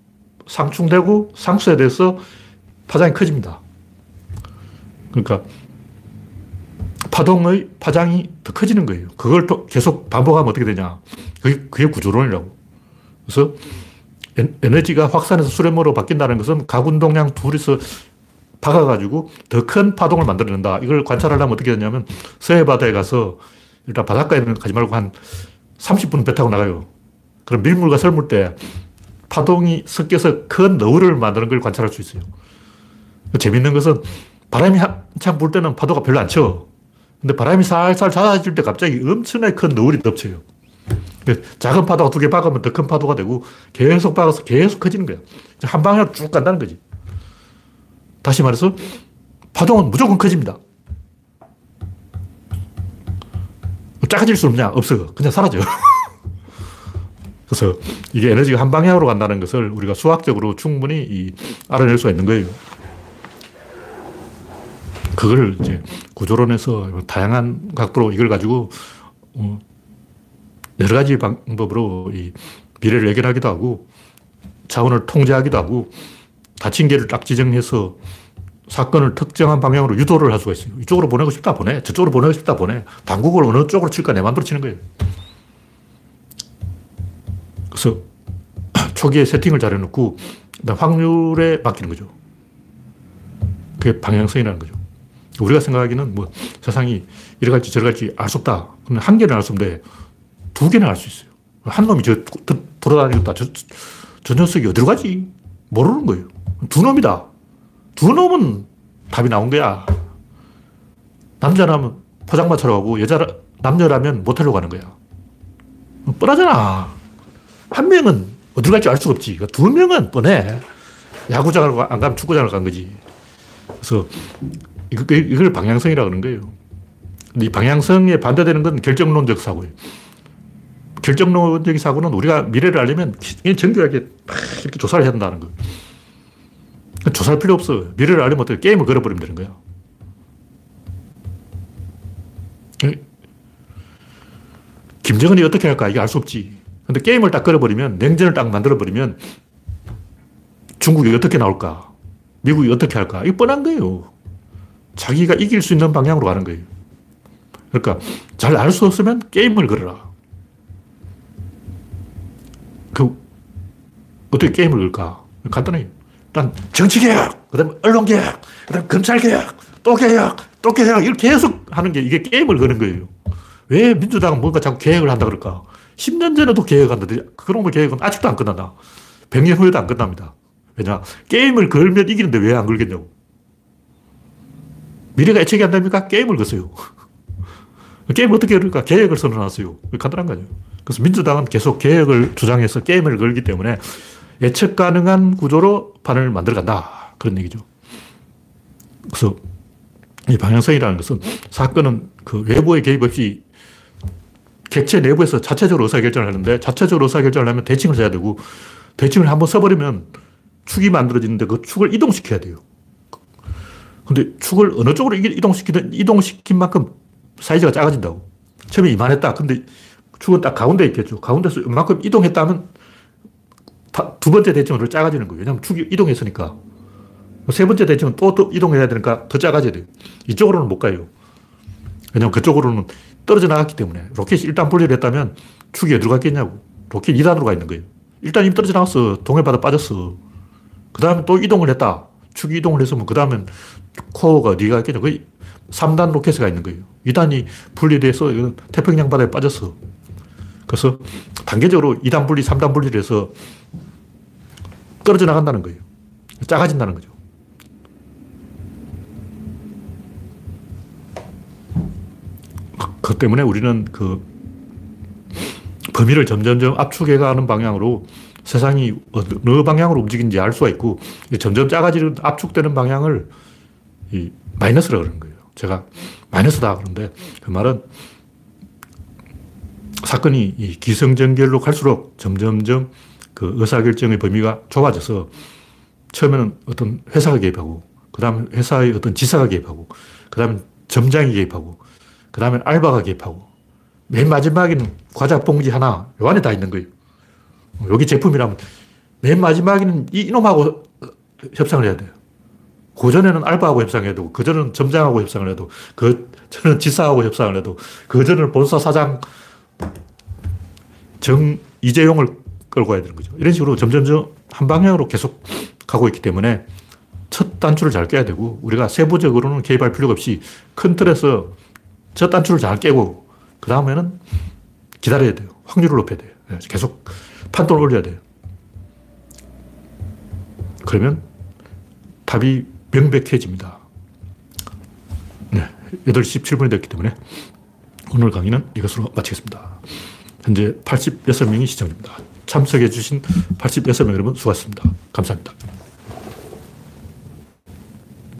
상충되고 상수에 대해서 파장이 커집니다. 그러니까 파동의 파장이 더 커지는 거예요. 그걸 또 계속 반복하면 어떻게 되냐. 그게, 그게 구조론이라고. 그래서 에너지가 확산해서 수렴으로 바뀐다는 것은 각운동량 둘이서 박아가지고 더 큰 파동을 만들어낸다. 이걸 관찰하려면 어떻게 되냐면 서해 바다에 가서 일단 바닷가에는 가지 말고 한 30분 배 타고 나가요. 그럼 밀물과 설물 때 파동이 섞여서 큰 너울을 만드는 걸 관찰할 수 있어요. 재밌는 것은 바람이 한참 불 때는 파도가 별로 안 쳐. 근데 바람이 살살 잦아질 때 갑자기 엄청나게 큰 너울이 덮쳐요. 작은 파도가 두 개 박으면 더 큰 파도가 되고 계속 박아서 계속 커지는 거야. 한 방향으로 쭉 간다는 거지. 다시 말해서 파동은 무조건 커집니다. 작아질 수 없냐? 없어. 그냥 사라져. 그래서 이게 에너지가 한 방향으로 간다는 것을 우리가 수학적으로 충분히 알아낼 수가 있는 거예요. 그걸 이제 구조론에서 다양한 각도로 이걸 가지고 어, 여러 가지 방법으로 이 미래를 예견하기도 하고 자원을 통제하기도 하고 다친 개를 딱 지정해서 사건을 특정한 방향으로 유도를 할 수가 있어요. 이쪽으로 보내고 싶다 보내. 저쪽으로 보내고 싶다 보내. 당국을 어느 쪽으로 칠까 내 마음대로 치는 거예요. 그래서 초기에 세팅을 잘 해놓고 확률에 맡기는 거죠. 그게 방향성이라는 거죠. 우리가 생각하기는 뭐 세상이 이래 갈지 저래 갈지 알 수 없다. 한 개는 알 수 없는데 두 개는 알 수 있어요. 한 놈이 저 돌아다니겠다. 저, 저 녀석이 어디로 가지? 모르는 거예요. 두 놈이다. 두 놈은 답이 나온 거야. 남자라면 포장마차로 가고 여자 남녀라면 모텔로 가는 거야. 뻔하잖아. 한 명은 어디로 갈지 알 수가 없지. 그러니까 두 명은 뻔해. 야구장을 안 가면 축구장을 간 거지. 그래서 이걸 방향성이라고 그러는 거예요. 이 방향성에 반대되는 건 결정론적 사고예요. 결정론적인 사고는 우리가 미래를 알려면 정교하게 이렇게 조사를 해야 한다는 거예요. 조사할 필요 없어. 미래를 알려면 어떻게 게임을 걸어버리면 되는 거야. 김정은이 어떻게 할까? 이게 알 수 없지. 근데 게임을 딱 걸어버리면, 냉전을 딱 만들어버리면 중국이 어떻게 나올까? 미국이 어떻게 할까? 이거 뻔한 거예요. 자기가 이길 수 있는 방향으로 가는 거예요. 그러니까 잘 알 수 없으면 게임을 걸어라. 그, 어떻게 게임을 걸까? 간단해요. 일단 정치개혁, 그 다음에 언론개혁, 그 다음에 검찰개혁, 또 개혁, 또 개혁, 이걸 계속 하는 게 이게 게임을 거는 거예요. 왜 민주당은 뭔가 자꾸 개혁을 한다 그럴까? 10년 전에도 개혁한다는데 그런 거 개혁은 아직도 안 끝난다. 100년 후에도 안 끝납니다. 왜냐? 게임을 걸면 이기는데 왜 안 걸겠냐고. 미래가 예측이 안 됩니까? 게임을 거세요. 게임을 어떻게 걸까? 개혁을 선언하세요. 간단한 거죠. 그래서 민주당은 계속 개혁을 주장해서 게임을 걸기 때문에 예측 가능한 구조로 판을 만들어 간다. 그런 얘기죠. 그래서 이 방향성이라는 것은 사건은 그 외부의 개입 없이 객체 내부에서 자체적으로 의사결정을 하는데 자체적으로 의사결정을 하면 대칭을 해야 되고 대칭을 한번 써버리면 축이 만들어지는데 그 축을 이동시켜야 돼요. 근데 축을 어느 쪽으로 이동시키든 이동시킨 만큼 사이즈가 작아진다고. 처음에 이만했다. 근데 축은 딱 가운데 있겠죠. 가운데서 이만큼 이동했다면 두 번째 대칭으로 작아지는 거예요. 왜냐하면 축이 이동했으니까. 세 번째 대칭은 또, 또 이동해야 되니까 더 작아져야 돼요. 이쪽으로는 못 가요. 왜냐하면 그쪽으로는 떨어져 나갔기 때문에. 로켓이 일단 분리를 했다면 축이 어디로 갔겠냐고. 로켓 2단으로 가 있는 거예요. 일단 이미 떨어져 나왔어. 동해바다 빠졌어. 그 다음에 또 이동을 했다. 축 이동을 했으면 그 다음엔 코어가 어디가 있겠냐. 거의 3단 로켓이 있는 거예요. 2단이 분리돼서 태평양 바다에 빠졌어. 그래서 단계적으로 2단 분리, 3단 분리를 해서 떨어져 나간다는 거예요. 작아진다는 거죠. 그 때문에 우리는 그 범위를 점점점 압축해가는 방향으로 세상이 어느 방향으로 움직이는지 알 수가 있고 점점 작아지는 압축되는 방향을 이 마이너스라 그러는 거예요. 제가 마이너스다 그런데 그 말은 사건이 이 기성전결로 갈수록 점점점 그 의사결정의 범위가 좁아져서 처음에는 어떤 회사가 개입하고 그 다음에 회사의 어떤 지사가 개입하고 그 다음에 점장이 개입하고 그 다음에 알바가 개입하고 맨 마지막에는 과자 봉지 하나 요 안에 다 있는 거예요. 여기 제품이라면 맨 마지막에는 이놈하고 협상을 해야 돼요. 그 전에는 알바하고 협상해야 되고, 그 전에는 점장하고 협상을 해도, 그 전에는 지사하고 협상을 해도, 그 전에는 본사 사장 정 이재용을 끌고 가야 되는 거죠. 이런 식으로 점점점 한 방향으로 계속 가고 있기 때문에 첫 단추를 잘 깨야 되고, 우리가 세부적으로는 개입할 필요가 없이 큰 틀에서 첫 단추를 잘 깨고, 그 다음에는 기다려야 돼요. 확률을 높여야 돼요. 예, 계속 판돈을 올려야 돼요. 그러면 답이 명백해집니다. 네, 8시 17분이 됐기 때문에 오늘 강의는 이것으로 마치겠습니다. 현재 86명이 시청 중입니다. 참석해주신 86명 여러분 수고하셨습니다. 감사합니다.